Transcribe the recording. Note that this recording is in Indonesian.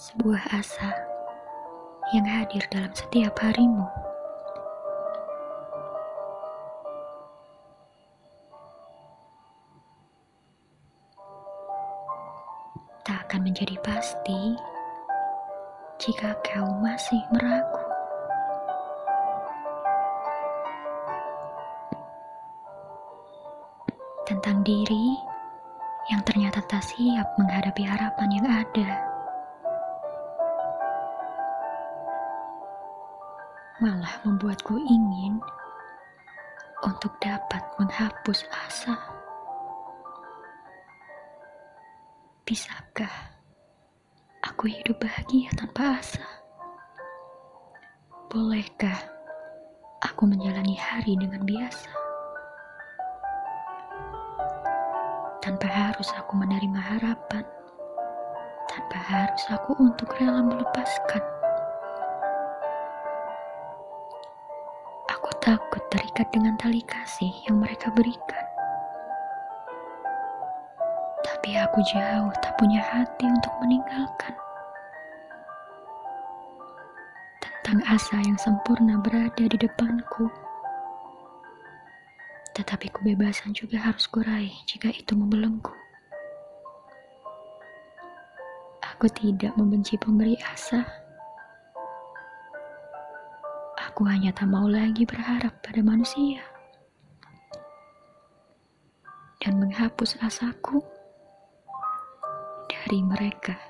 sebuah asa yang hadir dalam setiap harimu. Tak akan menjadi pasti jika kau masih meragu. Tentang diri yang ternyata tak siap menghadapi harapan yang ada. Malah membuatku ingin untuk dapat menghapus asa. Bisakah aku hidup bahagia tanpa asa? Bolehkah aku menjalani hari dengan biasa? Tanpa harus aku menerima harapan, tanpa harus aku untuk rela melepaskan takut terikat dengan tali kasih yang mereka berikan. Tapi aku jauh tak punya hati untuk meninggalkan. Tentang asa yang sempurna berada di depanku. Tetapi kebebasan juga harus kurai jika itu membelenggu. Aku tidak membenci pemberi asa Aku hanya tak mau lagi berharap pada manusia dan menghapus asaku dari mereka.